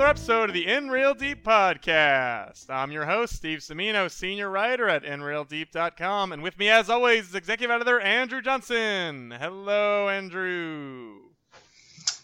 another episode of the In Real Deep podcast. I'm your host, Steve Semino, senior writer at InRealDeep.com, and with me, as always, is executive editor Andrew Johnson. Hello, Andrew.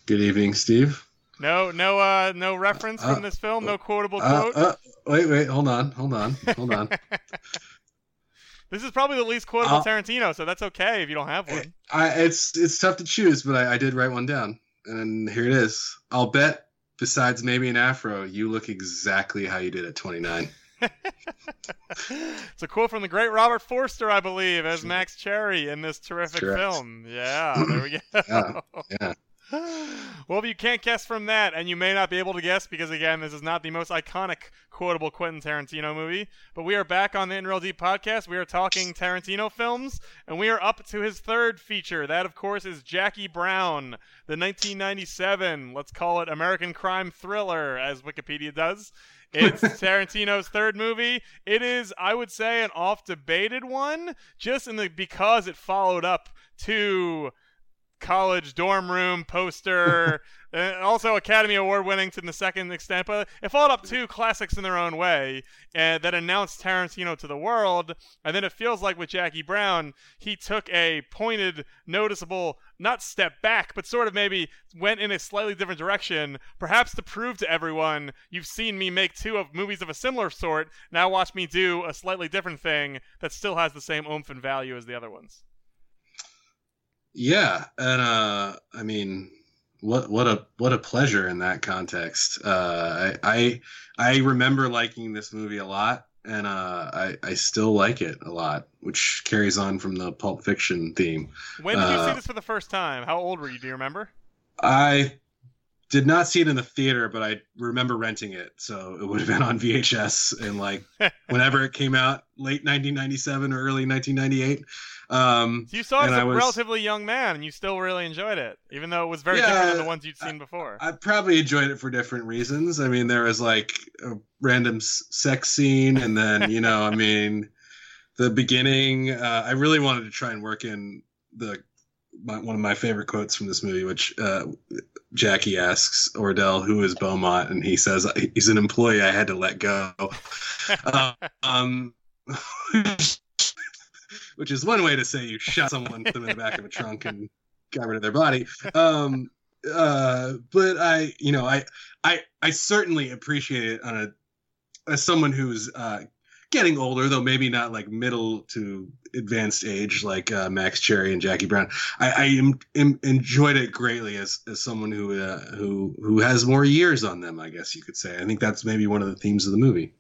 Good evening, Steve. No, no, uh, no reference from this film. No quotable Uh, quote. uh, wait, wait, hold on, hold on, hold on. this is probably the least quotable uh, Tarantino, so that's okay if you don't have one. I, it's it's tough to choose, but I, I did write one down, and here it is. I'll bet, besides maybe an afro, you look exactly how you did at 29. it's a quote from the great Robert Forster, I believe, as Max Cherry in this terrific Correct. film. Yeah, there we go. Yeah, yeah. well, if you can't guess from that, and you may not be able to guess because, again, this is not the most iconic quotable Quentin Tarantino movie, but we are back on the In Real Deep podcast. We are talking Tarantino films, and we are up to his third feature. That, of course, is Jackie Brown, the 1997, let's call it American crime thriller, as Wikipedia does. It's Tarantino's third movie. It is, I would say, an oft-debated one, just in the because it followed up to college dorm room poster, and also Academy Award winning to the second extent. But it followed up two classics in their own way uh, that announced Tarantino to the world. And then it feels like with Jackie Brown, he took a pointed, noticeable, not step back, but sort of maybe went in a slightly different direction, perhaps to prove to everyone you've seen me make two of movies of a similar sort. Now watch me do a slightly different thing that still has the same oomph and value as the other ones. Yeah, and uh, I mean, what what a what a pleasure in that context. Uh, I, I I remember liking this movie a lot, and uh, I I still like it a lot, which carries on from the Pulp Fiction theme. When did you Uh, see this for the first time? How old were you? Do you remember? I did not see it in the theater, but I remember renting it, so it would have been on VHS and like whenever it came out, late 1997 or early 1998. Um, So you saw it as a was- relatively young man, and you still really enjoyed it, even though it was very Yeah, different than the ones you'd seen before. I probably enjoyed it for different reasons. I mean, there was like a random sex scene, and then you know, I mean, the beginning. Uh, I really wanted to try and work in the my, one of my favorite quotes from this movie, which uh, Jackie asks Ordell, "Who is Beaumont?" and he says, "He's an employee I had to let go." Uh, um, which is one way to say you shot someone, put them in the back of a trunk, and got rid of their body. Um, uh, but I, you know, I, I, I certainly appreciate it on a as someone who's uh, getting older, though maybe not like middle to advanced age like uh, Max Cherry and Jackie Brown. I, I am, am, enjoyed it greatly as as someone who uh, who who has more years on them. I guess you could say. I think that's maybe one of the themes of the movie.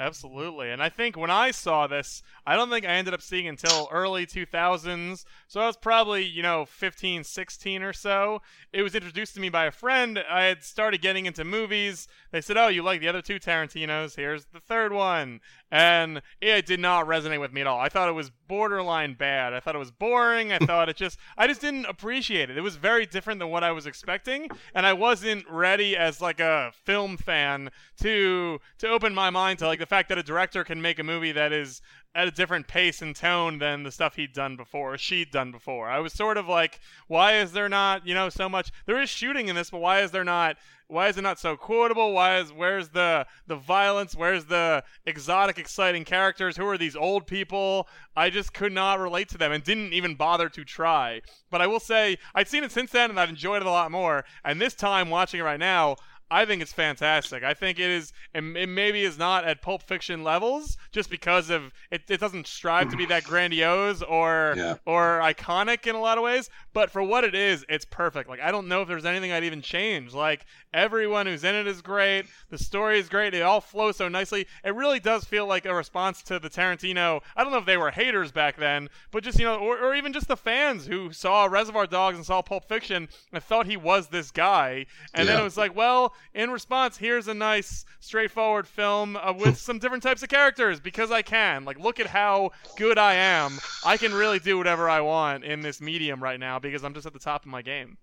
Absolutely. And I think when I saw this, I don't think I ended up seeing until early 2000s. So I was probably, you know, 15, 16 or so. It was introduced to me by a friend. I had started getting into movies. They said, Oh, you like the other two Tarantinos? Here's the third one. And it did not resonate with me at all. I thought it was borderline bad. I thought it was boring. I thought it just, I just didn't appreciate it. It was very different than what I was expecting. And I wasn't ready as like a film fan to to open my mind to like the fact that a director can make a movie that is at a different pace and tone than the stuff he'd done before, or she'd done before. I was sort of like, why is there not, you know, so much? There is shooting in this, but why is there not? Why is it not so quotable? Why is where's the the violence? Where's the exotic, exciting characters? Who are these old people? I just could not relate to them and didn't even bother to try. But I will say I've seen it since then and I've enjoyed it a lot more. And this time watching it right now, I think it's fantastic. I think it is, and it maybe is not at Pulp Fiction levels, just because of it. It doesn't strive to be that grandiose or Yeah. or iconic in a lot of ways. But for what it is, it's perfect. Like I don't know if there's anything I'd even change. Like everyone who's in it is great. The story is great. It all flows so nicely. It really does feel like a response to the Tarantino. I don't know if they were haters back then, but just you know, or, or even just the fans who saw Reservoir Dogs and saw Pulp Fiction and thought he was this guy, and then it was like, well, in response, here's a nice, straightforward film uh, with some different types of characters because I can. Like, look at how good I am. I can really do whatever I want in this medium right now because I'm just at the top of my game.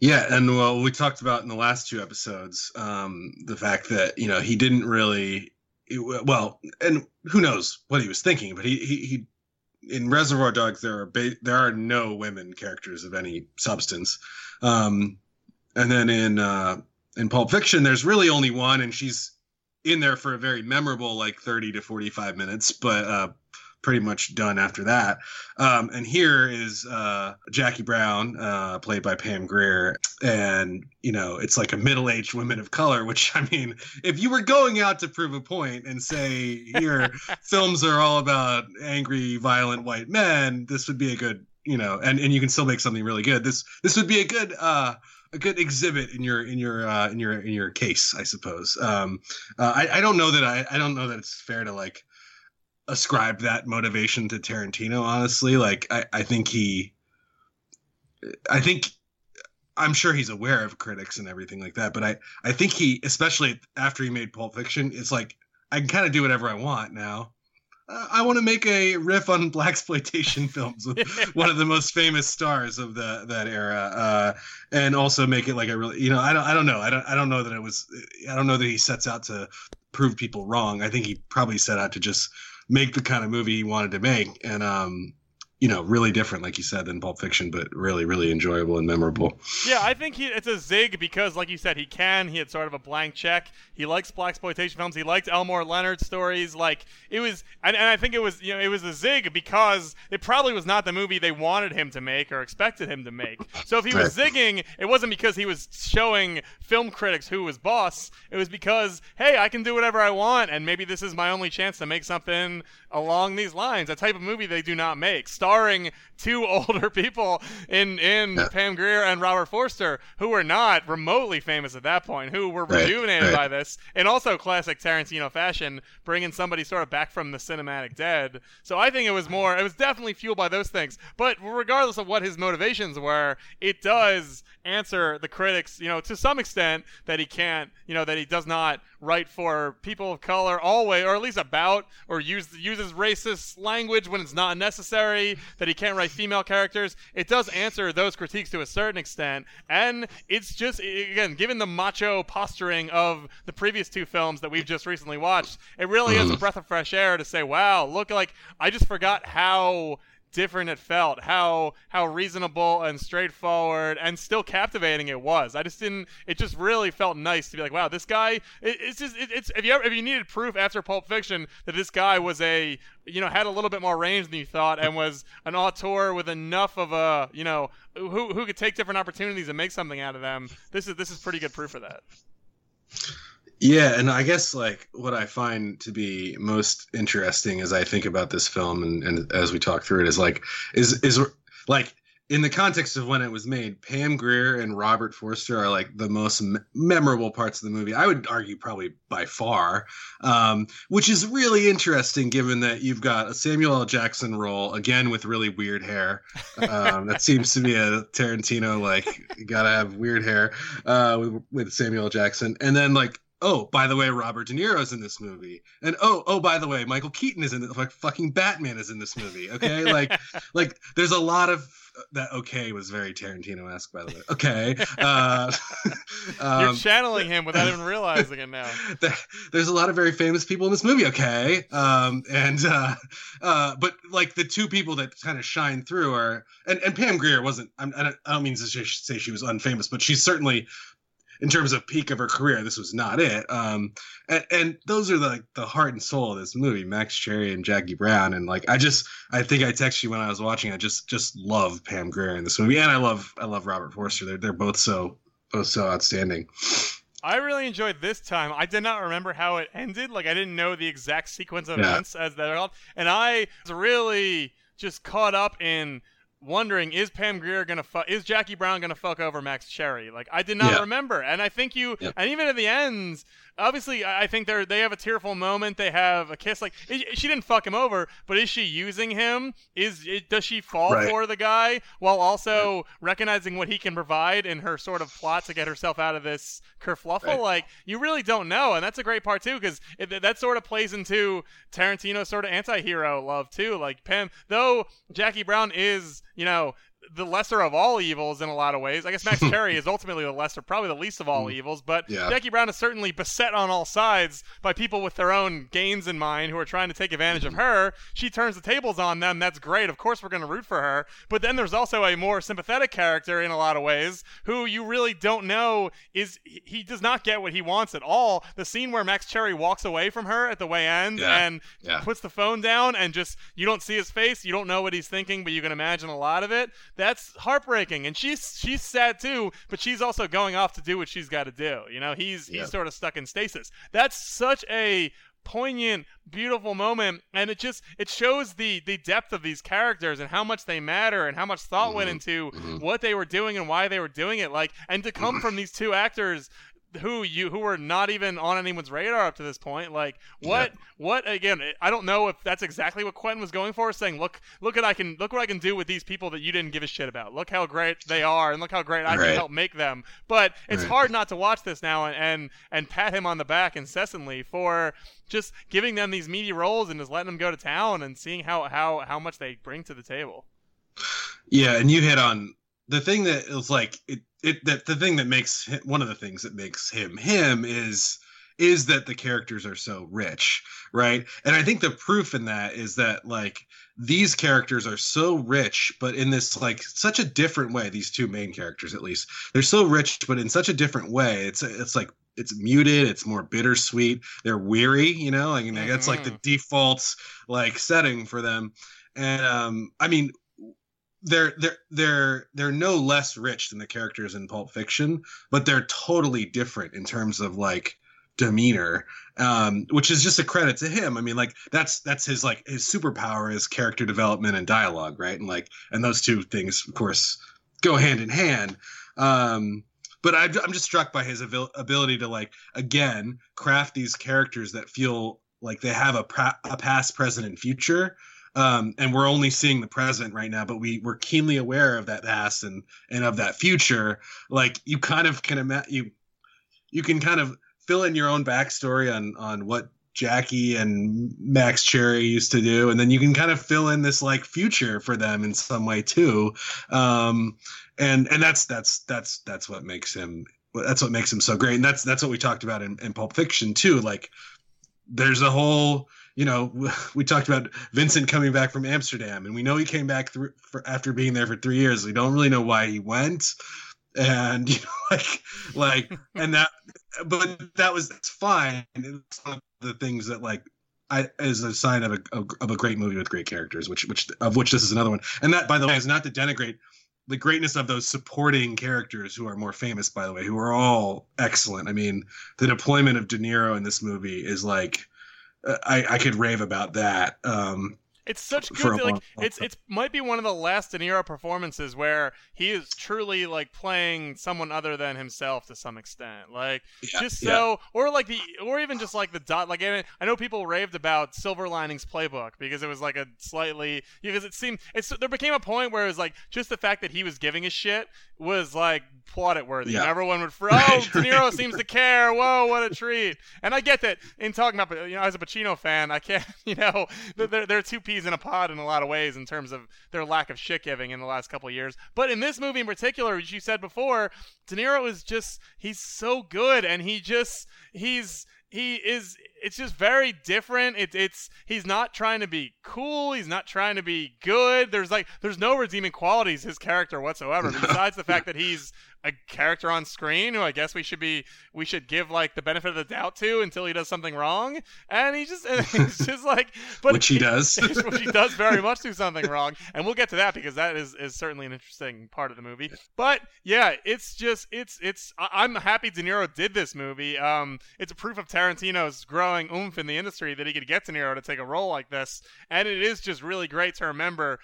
Yeah, and well, we talked about in the last two episodes um, the fact that you know he didn't really, it- well, and who knows what he was thinking, but he he, he in Reservoir Dogs there are ba- there are no women characters of any substance, um, and then in uh, in Pulp Fiction, there's really only one, and she's in there for a very memorable like 30 to 45 minutes, but uh, pretty much done after that. Um, and here is uh, Jackie Brown, uh, played by Pam Grier, and you know it's like a middle-aged woman of color. Which I mean, if you were going out to prove a point and say here films are all about angry, violent white men, this would be a good you know, and and you can still make something really good. This this would be a good. Uh, a good exhibit in your in your uh, in your in your case, I suppose. Um, uh, I, I don't know that I, I don't know that it's fair to like ascribe that motivation to Tarantino. Honestly, like I, I think he, I think I'm sure he's aware of critics and everything like that, but I I think he, especially after he made Pulp Fiction, it's like I can kind of do whatever I want now. Uh, I want to make a riff on blaxploitation films with one of the most famous stars of the that era, uh, and also make it like a really, you know, I don't, I don't know, I don't, I don't know that it was, I don't know that he sets out to prove people wrong. I think he probably set out to just make the kind of movie he wanted to make, and um, you know, really different, like you said, than Pulp Fiction, but really, really enjoyable and memorable. Yeah, I think he, it's a zig because, like you said, he can. He had sort of a blank check. He likes blaxploitation films. He liked Elmore Leonard stories. Like it was, and, and I think it was, you know, it was a zig because it probably was not the movie they wanted him to make or expected him to make. So if he was zigging, it wasn't because he was showing film critics who was boss. It was because, hey, I can do whatever I want, and maybe this is my only chance to make something along these lines. A type of movie they do not make. Star starring two older people in in yeah. Pam Grier and Robert Forster, who were not remotely famous at that point, who were right, rejuvenated right. by this, and also classic Tarantino fashion, bringing somebody sort of back from the cinematic dead. So I think it was more, it was definitely fueled by those things. But regardless of what his motivations were, it does answer the critics, you know, to some extent that he can't, you know, that he does not write for people of color always, or at least about, or use uses racist language when it's not necessary. That he can't write female characters. It does answer those critiques to a certain extent, and it's just again, given the macho posturing of the previous two films that we've just recently watched, it really is a mm-hmm. breath of fresh air to say, "Wow, look like I just forgot how." Different it felt, how how reasonable and straightforward and still captivating it was. I just didn't. It just really felt nice to be like, wow, this guy. It, it's just it, it's if you ever, if you needed proof after Pulp Fiction that this guy was a you know had a little bit more range than you thought and was an auteur with enough of a you know who who could take different opportunities and make something out of them. This is this is pretty good proof of that. Yeah, and I guess like what I find to be most interesting as I think about this film and, and as we talk through it is like is is like in the context of when it was made, Pam Grier and Robert Forster are like the most me- memorable parts of the movie. I would argue probably by far, um, which is really interesting given that you've got a Samuel L. Jackson role again with really weird hair. Um, that seems to be a Tarantino like gotta have weird hair uh, with, with Samuel L. Jackson, and then like oh, by the way, Robert De Niro's in this movie, and oh, oh, by the way, Michael Keaton is in it. Like fucking Batman is in this movie. Okay, like, like there's a lot of that. Okay, was very Tarantino-esque, by the way. Okay, uh, um, you're channeling him without even realizing it now. there's a lot of very famous people in this movie. Okay, um, and uh, uh, but like the two people that kind of shine through are and, and Pam Grier wasn't. I'm, I don't, I don't mean to say she was unfamous, but she's certainly in terms of peak of her career, this was not it. Um, and, and those are the like, the heart and soul of this movie, Max Cherry and Jackie Brown. And like, I just, I think I texted you when I was watching. I just, just love Pam Grier in this movie, and I love, I love Robert Forster. They're, they're both so, both so outstanding. I really enjoyed this time. I did not remember how it ended. Like I didn't know the exact sequence of yeah. events as they're that, and I was really just caught up in wondering is Pam Grier gonna fu- is Jackie Brown gonna fuck over Max Cherry? Like I did not yeah. remember, and I think you yep. and even at the end, obviously I think they're they have a tearful moment. They have a kiss. Like she didn't fuck him over, but is she using him? Is does she fall right. for the guy while also right. recognizing what he can provide in her sort of plot to get herself out of this kerfluffle? Right. Like you really don't know, and that's a great part too because that sort of plays into Tarantino's sort of anti-hero love too. Like Pam, though Jackie Brown is you know the lesser of all evils in a lot of ways. I guess Max Cherry is ultimately the lesser, probably the least of all Mm. evils. But Yeah. Jackie Brown is certainly beset on all sides by people with their own gains in mind who are trying to take advantage Mm-hmm. of her. She turns the tables on them. That's great. Of course, we're going to root for her. But then there's also a more sympathetic character in a lot of ways who you really don't know is he he does not get what he wants at all. The scene where Max Cherry walks away from her at the way end Yeah. and Yeah. puts the phone down and just you don't see his face, you don't know what he's thinking, but you can imagine a lot of it. That's heartbreaking, and she's she's sad too, but she's also going off to do what she's got to do. You know, he's Yeah. he's sort of stuck in stasis. That's such a poignant beautiful moment and it just it shows the the depth of these characters and how much they matter and how much thought went Mhm. into Mhm. what they were doing and why they were doing it like and to come from these two actors who you who were not even on anyone's radar up to this point like what what again i don't know if that's exactly what quentin was going for saying look look at i can look what i can do with these people that you didn't give a shit about look how great they are and look how great i can help make them but it's Right. hard not to watch this now and, and and pat him on the back incessantly for just giving them these meaty roles and just letting them go to town and seeing how how how much they bring to the table Yeah, and you hit on the thing that is like it. It that the thing that makes hi- one of the things that makes him him is is that the characters are so rich, right? And I think the proof in that is that like these characters are so rich, but in this like such a different way. These two main characters, at least, they're so rich, but in such a different way. It's it's like it's muted. It's more bittersweet. They're weary, you know. Like that's like the Mhm. default like setting for them. And um, I mean, they're they're they're they're no less rich than the characters in Pulp Fiction, but they're totally different in terms of like demeanor um which is just a credit to him. I mean like that's that's his like his superpower is character development and dialogue right? And like and those two things of course go hand in hand. Um but I, i'm just struck by his abil- ability to like again craft these characters that feel like they have a, pra- a past present and future um, and we're only seeing the present right now, but we we're keenly aware of that past and and of that future. Like you kind of can imagine you you can kind of fill in your own backstory on on what Jackie and Max Cherry used to do, and then you can kind of fill in this like future for them in some way too. Um, and and that's that's that's that's what makes him that's what makes him so great, and that's that's what we talked about in, in Pulp Fiction too. Like there's a whole you know we talked about vincent coming back from amsterdam and we know he came back through for, after being there for three years we don't really know why he went and you know like like and that but that was that's fine it's one of the things that like I, as a sign of a of a great movie with great characters, which which of which this is another one. And that, by the way, is not to denigrate the greatness of those supporting characters who are more famous, by the way, who are all excellent. I mean, the deployment of De Niro in this movie is like, I I could rave about that. Um, It's such good. a Like it's it's might be one of the last De Niro performances where he is truly like playing someone other than himself to some extent. Like yeah, just yeah. so, or like the, or even just like the dot. Like I I know people raved about Silver Linings Playbook because it was like a slightly because it seemed it's there became a point where it was like just the fact that he was giving a shit was like plaudit worthy. Yeah. And everyone would, Right, oh, De Niro right. seems to care. Whoa, what a treat. And I get that in talking about, you know, as a Pacino fan, I can't, you know, they're, they're two peas in a pod in a lot of ways in terms of their lack of shit giving in the last couple years. But in this movie in particular, which you said before, De Niro is just, he's so good and he just, he's, he is it's just very different it, it's he's not trying to be cool he's not trying to be good there's like there's no redeeming qualities his character whatsoever besides the fact that he's a character on screen who i guess we should be we should give like the benefit of the doubt to until he does something wrong and he just and it's just like but which he does. which he does very much do something wrong, and we'll get to that because that is, is certainly an interesting part of the movie. But yeah, it's just it's it's I'm happy De Niro did this movie. Um, it's a proof of Tarantino's growing oomph in the industry that he could get De Niro to take a role like this, and it is just really great to remember.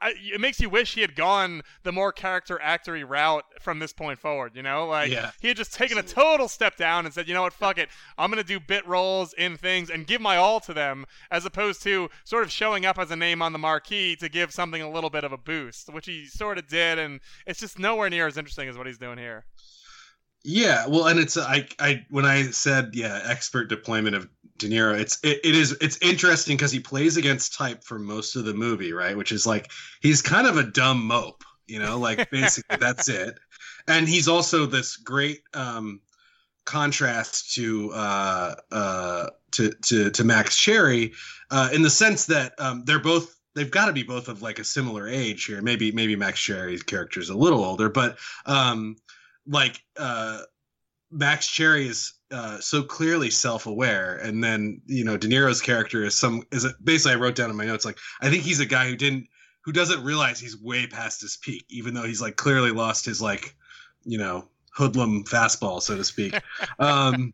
I, it makes you wish he had gone the more character actory route from this point forward. You know, like Yeah. he had just taken a total step down and said, you know what, fuck it, I'm gonna do bit roles in things and give my all to them, as opposed to sort of showing up as a name on the marquee to give something a little bit of a boost, which he sort of did, and it's just nowhere near as interesting as what he's doing here. Yeah, well, and it's I I when I said yeah, expert deployment of De Niro, it's it, it is it's interesting because he plays against type for most of the movie, right? Which is like he's kind of a dumb mope, You know, like basically that's it. And he's also this great um, contrast to uh, uh, to to to Max Cherry uh, in the sense that um, they're both they've got to be both of like a similar age here. Maybe maybe Max Cherry's character is a little older, but um, like uh, Max Cherry is uh, so clearly self-aware, and then you know De Niro's character is some is a, basically I wrote down in my notes like I think he's a guy who didn't who doesn't realize he's way past his peak, even though he's like clearly lost his like you know hoodlum fastball, so to speak. um,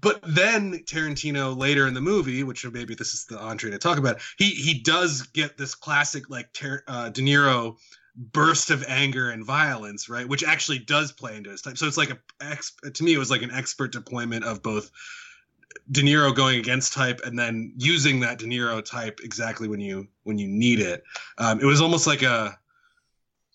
but then Tarantino later in the movie, which maybe this is the entree to talk about, he he does get this classic like Ter- uh, De Niro burst of anger and violence, right? Which actually does play into his type. So it's like a to me, it was like an expert deployment of both De Niro going against type and then using that De Niro type exactly when you when you need it. Um, it was almost like a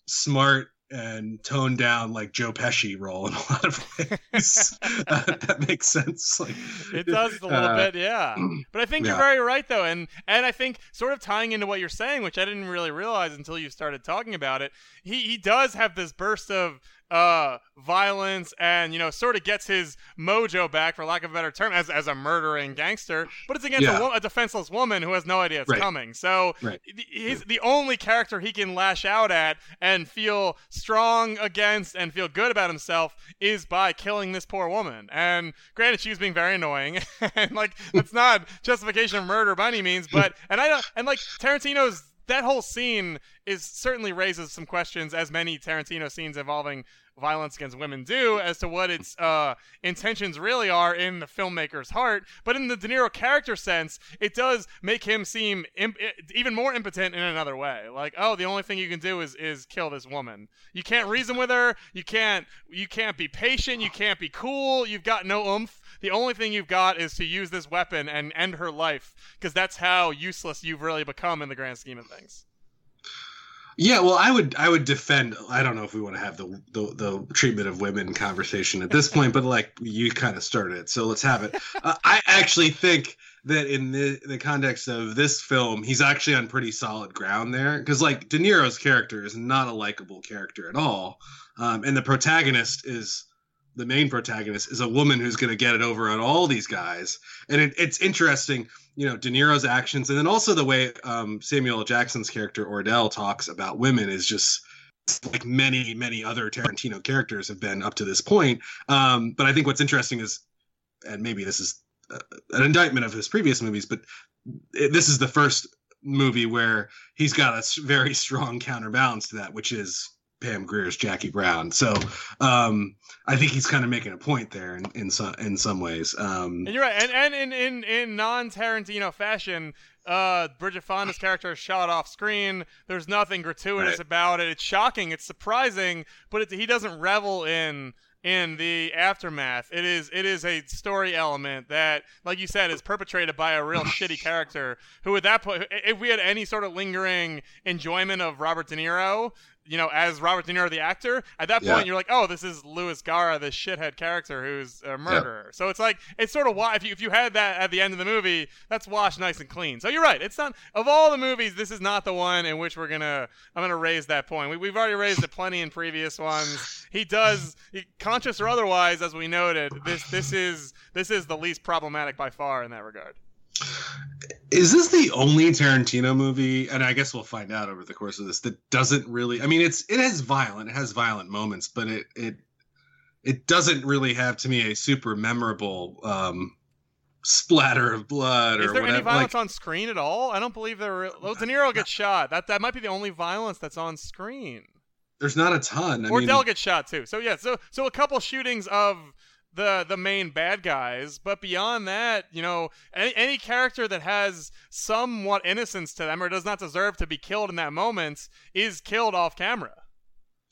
smart and toned down like Joe Pesci role in a lot of ways. uh, that makes sense. Like it does a little uh, bit, yeah. But I think yeah. you're very right though, and and I think sort of tying into what you're saying, which I didn't really realize until you started talking about it. He he does have this burst of uh, violence and you know sort of gets his mojo back for lack of a better term as, as a murdering gangster but it's against yeah. a, a, defenseless woman who has no idea it's right. coming so right. he's the only character he can lash out at and feel strong against and feel good about himself is by killing this poor woman and granted she was being very annoying and like it's not justification of murder by any means but and i don't and like tarantino's that whole scene is certainly raises some questions, as many Tarantino scenes involving violence against women do, as to what its uh, intentions really are in the filmmaker's heart. But in the De Niro character sense, it does make him seem imp- even more impotent in another way. Like, oh, the only thing you can do is is kill this woman. You can't reason with her. You can't you can't be patient. You can't be cool. You've got no oomph. The only thing you've got is to use this weapon and end her life because that's how useless you've really become in the grand scheme of things. Yeah, well, I would I would defend. I don't know if we want to have the the, the treatment of women conversation at this point, but like you kind of started it, so let's have it. Uh, I actually think that in the the context of this film, he's actually on pretty solid ground there because like De Niro's character is not a likable character at all, um, and the protagonist is the main protagonist is a woman who's going to get it over on all these guys, and it, it's interesting you know De Niro's actions, and then also the way um, Samuel Jackson's character Ordell talks about women is just like many many other Tarantino characters have been up to this point. Um, but I think what's interesting is, and maybe this is uh, an indictment of his previous movies, but it, this is the first movie where he's got a very strong counterbalance to that, which is Pam Grier's Jackie Brown. So um, I think he's kind of making a point there in, in some in some ways. Um, and you're right, and and in in, in non Tarantino fashion, uh, Bridget Fonda's character is shot off screen. There's nothing gratuitous right. about it. It's shocking. It's surprising, but it, he doesn't revel in in the aftermath. It is it is a story element that, like you said, is perpetrated by a real shitty character who, at that point, if we had any sort of lingering enjoyment of Robert De Niro, you know, as Robert De Niro the actor, at that point yeah. you're like, oh, this is Louis Gara, this shithead character who's a murderer. Yep. So it's like it's sort of why if you if you had that at the end of the movie, that's washed nice and clean. So you're right. It's not of all the movies, this is not the one in which we're gonna I'm gonna raise that point. We, we've already raised it plenty in previous ones. He does, conscious or otherwise, as we noted, this this is this is the least problematic by far in that regard. Is this the only Tarantino movie, and I guess we'll find out over the course of this, that doesn't really I mean it's it has violent, it has violent moments, but it it it doesn't really have to me a super memorable um splatter of blood or. Is there whatever. any violence like, on screen at all? I don't believe there were well, De Niro gets shot. That that might be the only violence that's on screen. There's not a ton. I or mean, Del gets shot too. So yeah, so so a couple shootings of the the main bad guys but beyond that you know any, any character that has somewhat innocence to them or does not deserve to be killed in that moment is killed off camera.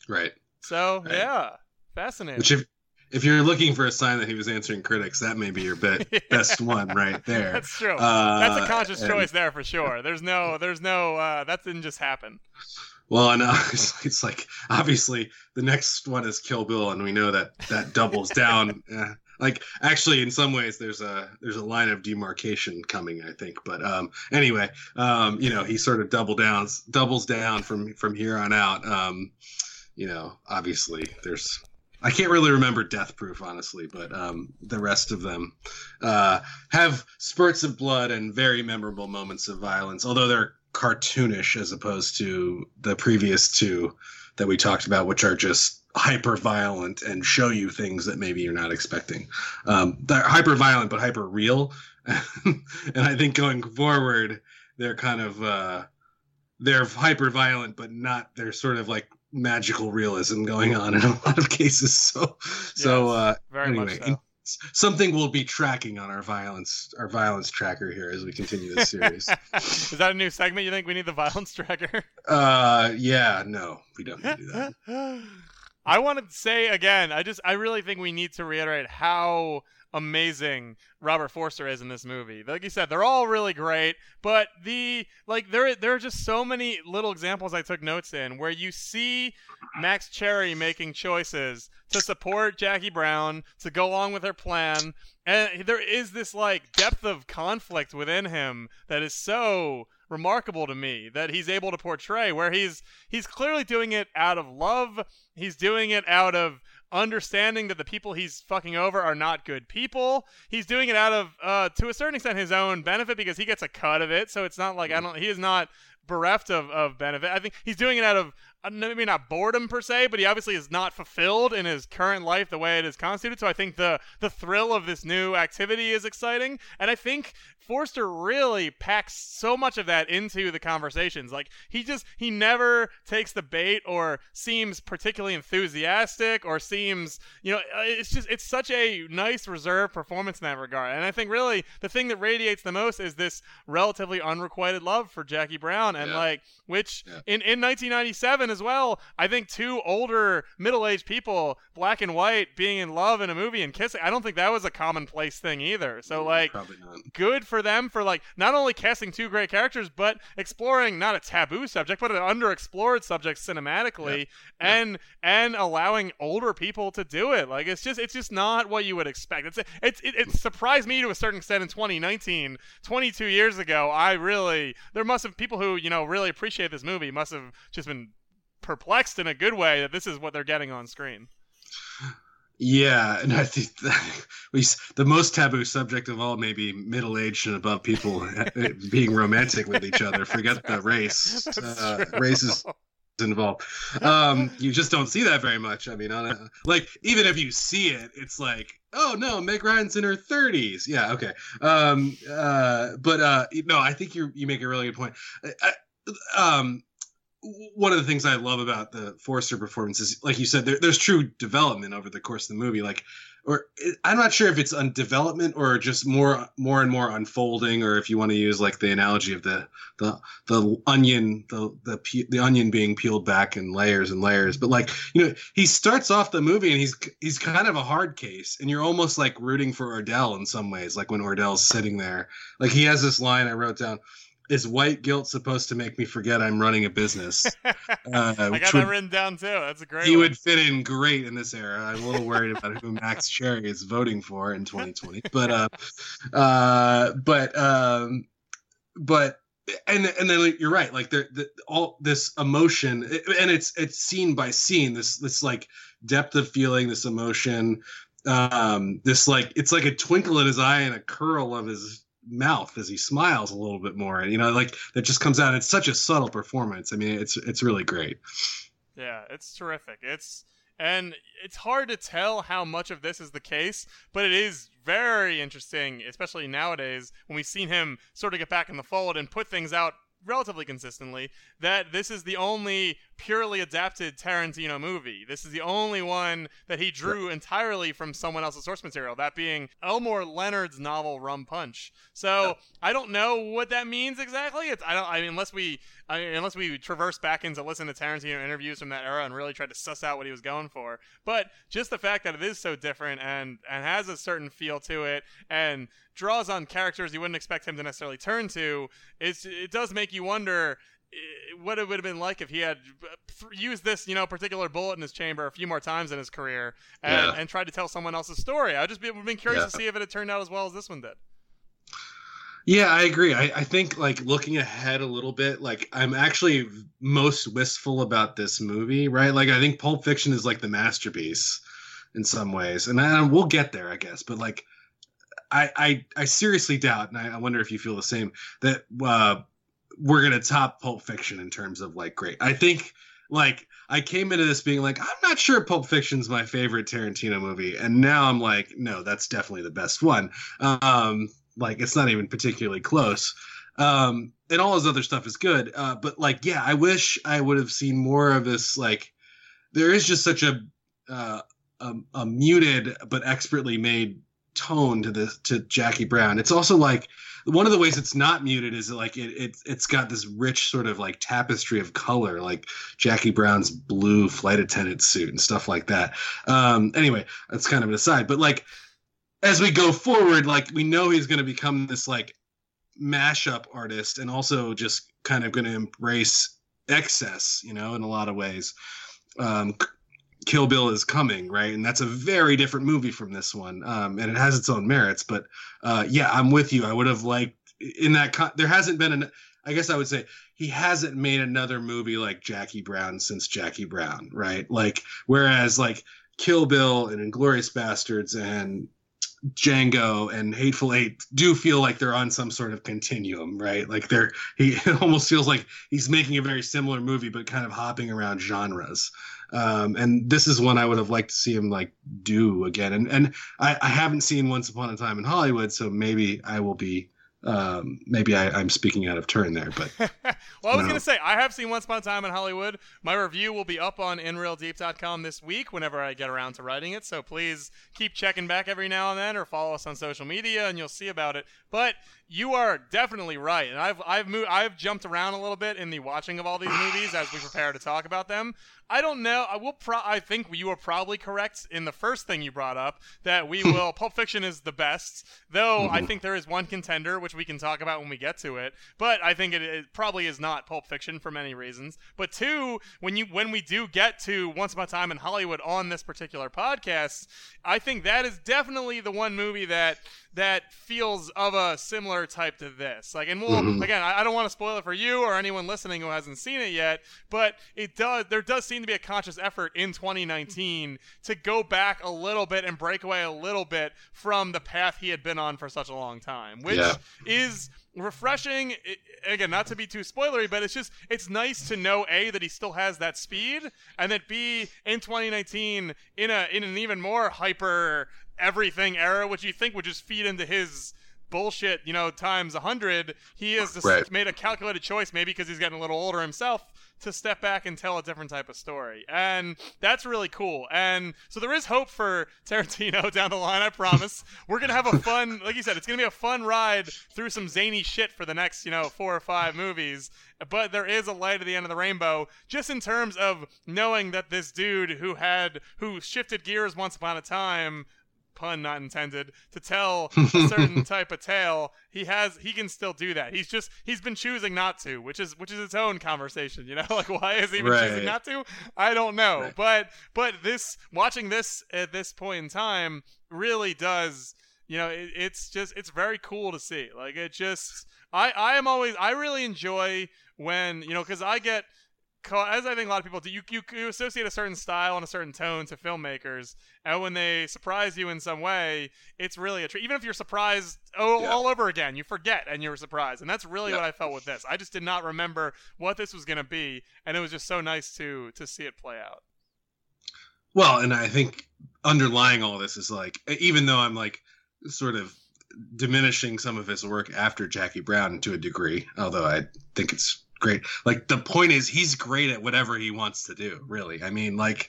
Right. So right. yeah fascinating. Which if if you're looking for a sign that he was answering critics that may be your be- yeah. best one right there. That's true. Uh, that's a conscious and... choice there for sure. There's no there's no uh, that didn't just happen well, I know it's, it's, like obviously the next one is Kill Bill, and we know that that doubles down. like actually in some ways there's a there's a line of demarcation coming i think. But um anyway um you know he sort of double downs doubles down from from here on out. Um you know obviously there's i can't really remember death proof honestly but um the rest of them uh have spurts of blood and very memorable moments of violence although they're cartoonish as opposed to the previous two that we talked about which are just hyper violent and show you things that maybe you're not expecting. Um, they're hyper violent but hyper real, and I think going forward they're kind of uh, they're hyper violent but not they're sort of like magical realism going on in a lot of cases. So so uh, very anyway, much so. Something we'll be tracking on our violence our violence tracker here as we continue this series. Is that a new segment? You think we need the violence tracker? uh, yeah, no, we don't need to do that. I want to say again, I just I really think we need to reiterate how amazing Robert Forster is in this movie. Like you said, they're all really great, but the like there there are just so many little examples I took notes in where you see Max Cherry making choices to support Jackie Brown, to go along with her plan, and there is this like depth of conflict within him that is so remarkable to me that he's able to portray where he's he's clearly doing it out of love. He's doing it out of understanding that the people he's fucking over are not good people. He's doing it out of uh, to a certain extent his own benefit because he gets a cut of it. So it's not like i don't he is not bereft of, of benefit. I think he's doing it out of uh, maybe not boredom per se, but he obviously is not fulfilled in his current life the way it is constituted. So I think the the thrill of this new activity is exciting, and I think Forster really packs so much of that into the conversations. Like he just he never takes the bait or seems particularly enthusiastic or seems you know uh, it's just it's such a nice reserved performance in that regard. And I think really the thing that radiates the most is this relatively unrequited love for Jackie Brown and Yeah. like which Yeah. in in 1997 as well. I think two older middle-aged people, black and white, being in love in a movie and kissing. I don't think that was a commonplace thing either. So mm, like probably not. good for them for like not only casting two great characters but exploring not a taboo subject but an underexplored subject cinematically and and allowing older people to do it like it's just it's just not what you would expect it's it's it, it surprised me to a certain extent in 2019 22 years ago i really there must have people who you know really appreciate this movie must have just been perplexed in a good way that this is what they're getting on screen Yeah, and I think that we the most taboo subject of all, maybe middle-aged and above people uh, being romantic with each other. Forget the race. Uh, race is involved. Um, you just don't see that very much. I mean, on a, like even if you see it, it's like, oh no, Meg Ryan's in her 30s. Yeah, okay. Um, uh, but uh, no, I think you you make a really good point. I, um, one of the things I love about the Forster performance is, like you said, there, there's true development over the course of the movie. Like, or I'm not sure if it's on development or just more, more and more unfolding, or if you want to use like the analogy of the the the onion, the the the onion being peeled back in layers and layers. But like, you know, he starts off the movie and he's he's kind of a hard case, and you're almost like rooting for Ordell in some ways. Like when Ordell's sitting there, like he has this line I wrote down is white guilt supposed to make me forget I'm running a business? Uh, i got would- that written down too that's a great he one. would fit in great in this era. I'm a little worried about who Max Cherry is voting for in 2020, but uh, uh, but um, but and and then you're right, like the, the all this emotion, and it's it's scene by scene. This this like depth of feeling, this emotion, um, this like it's like a twinkle in his eye and a curl of his mouth as he smiles a little bit more. And you know like that just comes out. It's such a subtle performance. I mean it's it's really great. Yeah, it's terrific. It's and it's hard to tell how much of this is the case, but it is very interesting, especially nowadays when we've seen him sort of get back in the fold and put things out relatively consistently that this is the only purely adapted Tarantino movie. This is the only one that he drew entirely from someone else's source material, that being Elmore Leonard's novel Rum Punch. So I don't know what that means exactly. It's I don't I mean unless we I mean, unless we traverse back into listen to Tarantino interviews from that era and really try to suss out what he was going for. But just the fact that it is so different and and has a certain feel to it and draws on characters you wouldn't expect him to necessarily turn to, is it does make you wonder. What it would have been like if he had used this, you know, particular bullet in his chamber a few more times in his career and, yeah. and tried to tell someone else's story. I'd just be, been curious yeah. to see if it had turned out as well as this one did. Yeah, I agree. I, I think like looking ahead a little bit, like I'm actually most wistful about this movie, right? Like I think Pulp Fiction is like the masterpiece in some ways, and I, we'll get there, I guess. But like, I I, I seriously doubt, and I, I wonder if you feel the same that uh, we're gonna top Pulp Fiction in terms of like great. I think like I came into this being like, I'm not sure Pulp Fiction's my favorite Tarantino movie, and now I'm like, no, that's definitely the best one. Um, like it's not even particularly close. Um, and all his other stuff is good. Uh, but like, yeah, I wish I would have seen more of this. Like, there is just such a uh, a, a muted but expertly made tone to this to Jackie Brown. It's also like one of the ways it's not muted is like it, it it's got this rich sort of like tapestry of color, like Jackie Brown's blue flight attendant suit and stuff like that. Um, anyway, that's kind of an aside, but like as we go forward, like we know he's going to become this like mashup artist and also just kind of going to embrace excess, you know, in a lot of ways. Um, Kill Bill is coming, right? And that's a very different movie from this one, um, and it has its own merits. But uh, yeah, I'm with you. I would have liked in that. Con- there hasn't been an. I guess I would say he hasn't made another movie like Jackie Brown since Jackie Brown, right? Like whereas like Kill Bill and Inglourious Basterds and Django and Hateful Eight do feel like they're on some sort of continuum, right? Like they're he almost feels like he's making a very similar movie, but kind of hopping around genres. Um, and this is one I would have liked to see him like do again. And and I, I haven't seen Once Upon a Time in Hollywood, so maybe I will be um, maybe I, am speaking out of turn there, but well, I was going to say I have seen Once Upon a Time in Hollywood. My review will be up on InRealDeep.com this week whenever I get around to writing it. So please keep checking back every now and then, or follow us on social media, and you'll see about it. But you are definitely right, and I've I've moved I've jumped around a little bit in the watching of all these movies as we prepare to talk about them. I don't know. I will. Pro- I think you are probably correct in the first thing you brought up that we will. Pulp Fiction is the best, though. Mm-hmm. I think there is one contender which we can talk about when we get to it. But I think it, it, probably is not Pulp Fiction for many reasons. But two, when you when we do get to Once Upon a Time in Hollywood on this particular podcast, I think that is definitely the one movie that that feels of a similar type to this. Like, and we'll mm-hmm. again, I, I don't want to spoil it for you or anyone listening who hasn't seen it yet, but it does. There does seem to be a conscious effort in 2019 to go back a little bit and break away a little bit from the path he had been on for such a long time, which yeah. is refreshing again not to be too spoilery but it's just it's nice to know a that he still has that speed and that b in 2019 in a in an even more hyper everything era, which you think would just feed into his bullshit, you know, times a hundred. He has just right. made a calculated choice, maybe because he's getting a little older himself, to step back and tell a different type of story. And that's really cool. And so there is hope for Tarantino down the line, I promise. We're going to have a fun, like you said, it's going to be a fun ride through some zany shit for the next, you know, four or five movies. But there is a light at the end of the rainbow, just in terms of knowing that this dude who had, who shifted gears once upon a time, pun not intended, to tell a certain type of tale, he has he can still do that. He's just he's been choosing not to, which is which is its own conversation, you know? Like why is he even right. choosing not to? I don't know. Right. But but this watching this at this point in time really does you know it, it's just it's very cool to see like it just i i am always i really enjoy when you know because i get as I think a lot of people do, you, you, you associate a certain style and a certain tone to filmmakers, and when they surprise you in some way, it's really a treat. Even if you're surprised oh, yeah. all over again, you forget and you're surprised, and that's really yeah. what I felt with this. I just did not remember what this was going to be, and it was just so nice to to see it play out. Well, and I think underlying all this is like, even though I'm like sort of diminishing some of his work after Jackie Brown to a degree, although I think it's great. Like the point is, he's great at whatever he wants to do. Really, I mean, like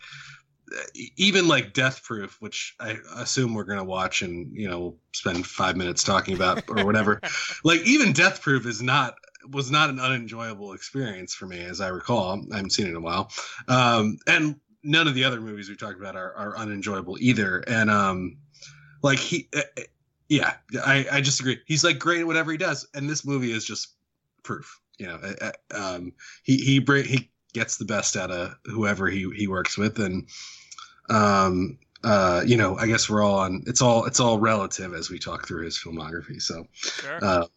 even like Death Proof, which I assume we're gonna watch and you know spend five minutes talking about or whatever. like even Death Proof is not was not an unenjoyable experience for me, as I recall. I haven't seen it in a while, um, and none of the other movies we talked about are, are unenjoyable either. And um, like he, uh, yeah, I I just agree. He's like great at whatever he does, and this movie is just proof. You know, uh, uh, um, he he he gets the best out of whoever he he works with, and um, uh, you know, I guess we're all on. It's all it's all relative as we talk through his filmography. So, Sure. uh,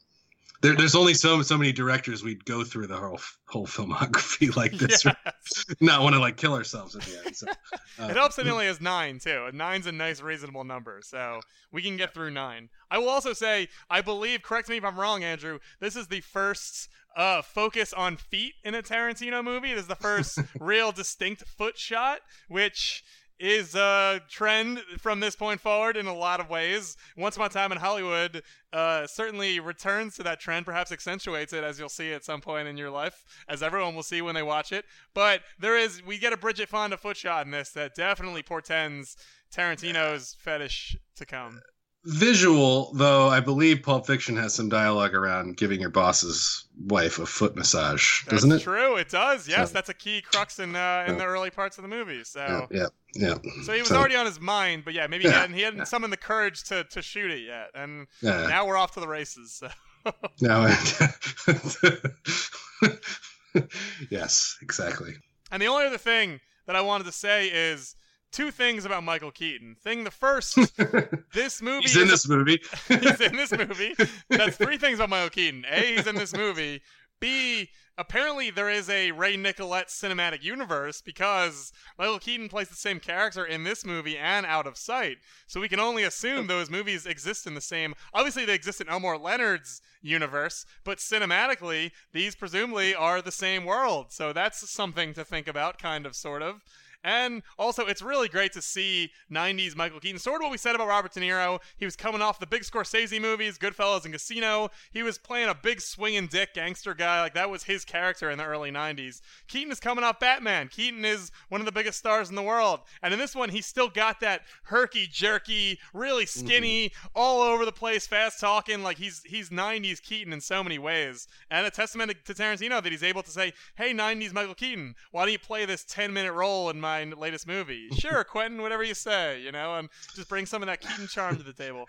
there, there's only so so many directors we'd go through the whole whole filmography like this, Yes. not want to like kill ourselves at the end. So, uh, It helps that it only has nine too. Nine's a nice, reasonable number, so we can get through nine. I will also say, I believe. Correct me if I'm wrong, Andrew. This is the first uh, focus on feet in a Tarantino movie. This is the first real distinct foot shot, which is a trend from this point forward in a lot of ways. Once Upon a Time in Hollywood uh, certainly returns to that trend, perhaps accentuates it, as you'll see at some point in your life, as everyone will see when they watch it. But there is, we get a Bridget Fonda foot shot in this that definitely portends Tarantino's fetish to come. visual though, I believe Pulp Fiction has some dialogue around giving your boss's wife a foot massage, That's doesn't it? true. It does. Yes, So- that's a key crux in uh, in Yeah. the early parts of the movie. So. Yeah, yeah, yeah. So he was So- already on his mind, but yeah, maybe he hadn't, he hadn't yeah. summoned the courage to, to shoot it yet, and yeah. now we're off to the races. So. No. yes, exactly. And the only other thing that I wanted to say is two things about Michael Keaton. Thing the first, this movie He's in this movie. he's in this movie. That's three things about Michael Keaton. A, he's in this movie. B, apparently there is a Ray Nicolette cinematic universe because Michael Keaton plays the same character in this movie and Out of Sight. So we can only assume those movies exist in the same. Obviously, they exist in Elmore Leonard's universe, but cinematically, these presumably are the same world. So that's something to think about, kind of, sort of. And also, it's really great to see 90s Michael Keaton. Sort of what we said about Robert De Niro. He was coming off the big Scorsese movies, Goodfellas and Casino. He was playing a big swinging dick gangster guy. Like, that was his character in the early 90s. Keaton is coming off Batman. Keaton is one of the biggest stars in the world. And in this one, he's still got that herky jerky, really mm-hmm. skinny, all over the place, fast talking. Like, he's, he's 90s Keaton in so many ways. And a testament to Tarantino that he's able to say, hey, 90s Michael Keaton, why don't you play this 10 minute role in my latest movie? Sure, Quentin, whatever you say, you know, and just bring some of that Keaton charm to the table.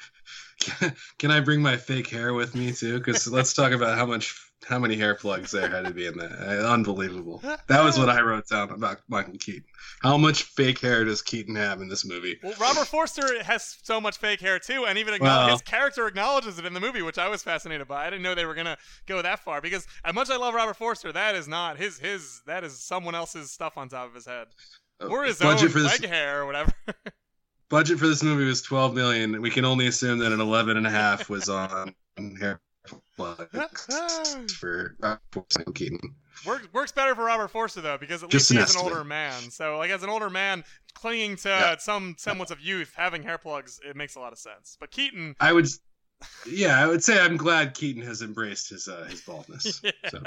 Can I bring my fake hair with me too? Because let's talk about how much, how many hair plugs there had to be in that. Uh, Unbelievable. That was what I wrote down about Michael Keaton. How much fake hair does Keaton have in this movie? Well, Robert Forster has so much fake hair too, and even Well- his character acknowledges it in the movie, which I was fascinated by. I didn't know they were gonna go that far because, as much as I love Robert Forster, that is not his his that is someone else's stuff on top of his head, or his budget own for this leg hair or whatever. budget for this movie was 12 million. We can only assume that an 11 and a half was on hair plugs for uh, Michael Keaton. works works better for Robert Forster though because at Just least an he's an older man. So like as an older man clinging to Yeah. some semblance of youth, having hair plugs, it makes a lot of sense. But Keaton, I would, yeah, I would say I'm glad Keaton has embraced his uh, his baldness. Yeah. So.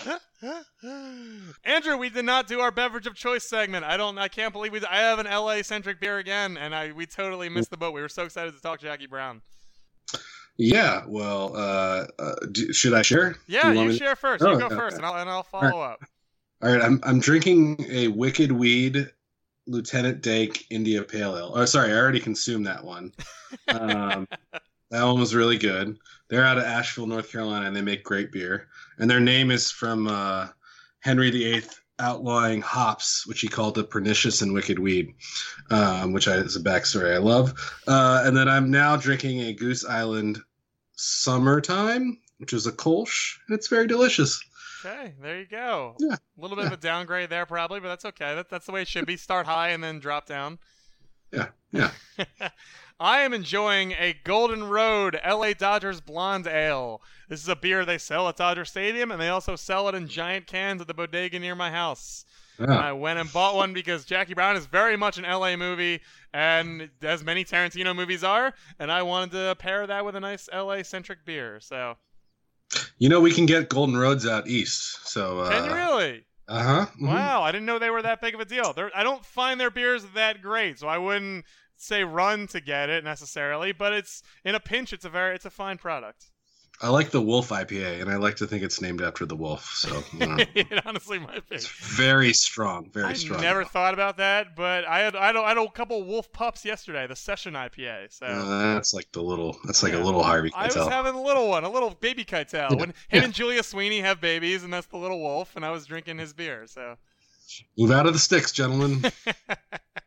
Andrew, we did not do our beverage of choice segment. I don't. I can't believe we. I have an LA centric beer again, and I we totally missed the boat. We were so excited to talk Jackie Brown. Yeah, well, uh, uh, do, should I share? Yeah, want you me to- share first. Oh, you go okay. first, and I'll and I'll follow up. All right, I'm I'm drinking a Wicked Weed Lieutenant Dank India Pale Ale. Oh, sorry, I already consumed that one. Um, that one was really good. They're out of Asheville, North Carolina, and they make great beer. And their name is from uh, Henry VIII outlawing hops, which he called the pernicious and wicked weed, um, which I, is a backstory I love. Uh, and then I'm now drinking a Goose Island Summertime, which is a Kolsch, and it's very delicious. Okay, there you go. Yeah, A little bit of a downgrade there, probably, but that's okay. That, that's the way it should be. Start high and then drop down. Yeah, yeah. I am enjoying a Golden Road LA Dodgers Blonde Ale. This is a beer they sell at Dodger Stadium, and they also sell it in giant cans at the bodega near my house. And I went and bought one because Jackie Brown is very much an LA movie, and as many Tarantino movies are, and I wanted to pair that with a nice LA centric beer. So, you know we can get Golden Roads out east. So uh, can you really? Uh huh. Wow, I didn't know they were that big of a deal. They're, I don't find their beers that great, so I wouldn't say run to get it necessarily. But it's in a pinch, it's a very it's a fine product. I like the Wolf IPA, and I like to think it's named after the wolf. So you know, it honestly might be. it's very strong, very I strong. never thought about that, but I had I had, I had a couple Wolf Pups yesterday, the Session IPA. So Uh, that's like the little. That's like Yeah. a little Harvey Keitel. I was having a little one, a little baby Keitel. Yeah. When him Yeah. and Julia Sweeney have babies, and that's the little wolf, and I was drinking his beer. So. Move out of the sticks, gentlemen.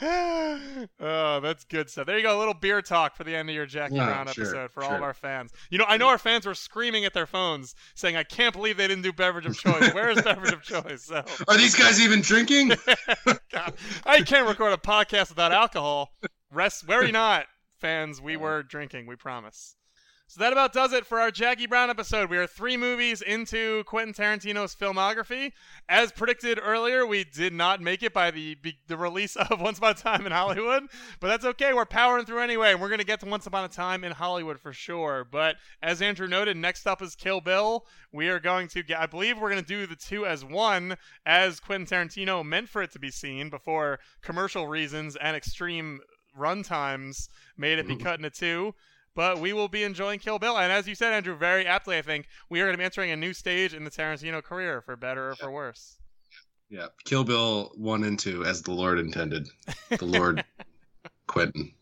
oh, that's good stuff. There you go, a little beer talk for the end of your Jackie Yeah, Brown sure, episode for all of our fans. You know, I know our fans were screaming at their phones saying, "I can't believe they didn't do beverage of choice. Where is beverage of choice?" So, Are these guys even drinking? God, I can't record a podcast without alcohol. Rest, worry not, fans. We were drinking. We promise. So that about does it for our Jackie Brown episode. We are three movies into Quentin Tarantino's filmography. As predicted earlier, we did not make it by the the release of Once Upon a Time in Hollywood, but that's okay. We're powering through anyway, and we're gonna get to Once Upon a Time in Hollywood for sure. But as Andrew noted, next up is Kill Bill. We are going to get. I believe we're gonna do the two as one, as Quentin Tarantino meant for it to be seen before commercial reasons and extreme run times made it be cut into two. But we will be enjoying Kill Bill, and as you said, Andrew, very aptly, I think we are going to be entering a new stage in the Tarantino career, for better or for worse. yeah, Kill Bill one and two, as the Lord intended. The Lord Quentin.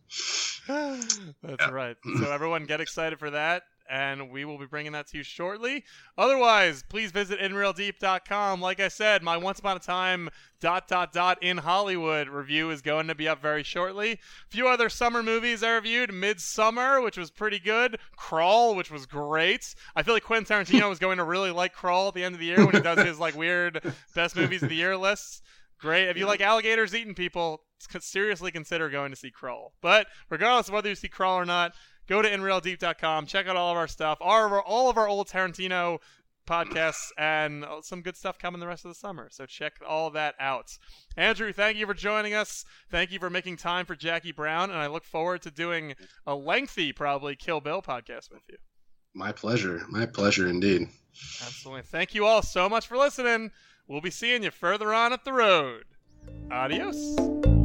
That's Yeah. right. So everyone get excited for that, and we will be bringing that to you shortly. Otherwise, please visit inrealdeep.com. Like I said, my Once Upon a Time dot dot dot in Hollywood review is going to be up very shortly. A few other summer movies I reviewed: Midsommar, which was pretty good; Crawl, which was great. I feel like Quentin Tarantino is going to really like Crawl at the end of the year when he does his like weird best movies of the year lists. Great. If you like alligators eating people, seriously consider going to see Crawl. But regardless of whether you see Crawl or not, go to inrealdeep.com, check out all of our stuff, all of our, all of our old Tarantino podcasts, and some good stuff coming the rest of the summer. So check all that out. Andrew, thank you for joining us. Thank you for making time for Jackie Brown, and I look forward to doing a lengthy, probably Kill Bill podcast with you. My pleasure. My pleasure indeed. Absolutely. Thank you all so much for listening. We'll be seeing you further on up the road. Adios.